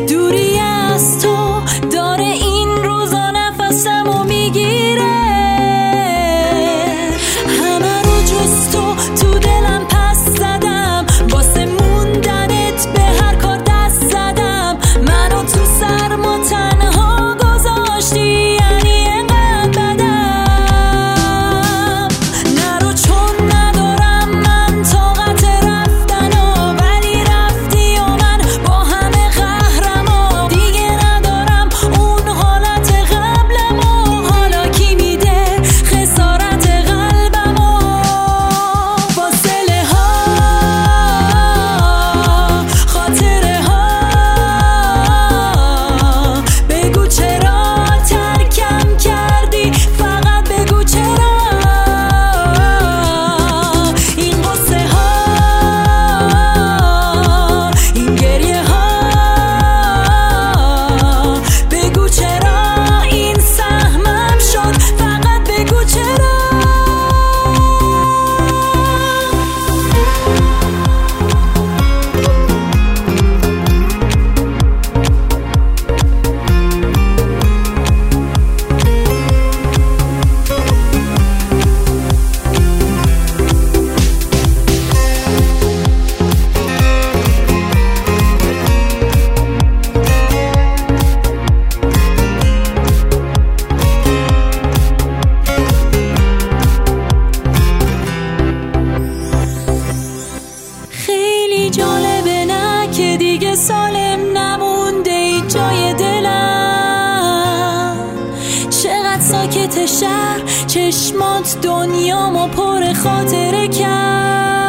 duty ساکت شهر چشمات دنیامو پر خاطره کرد.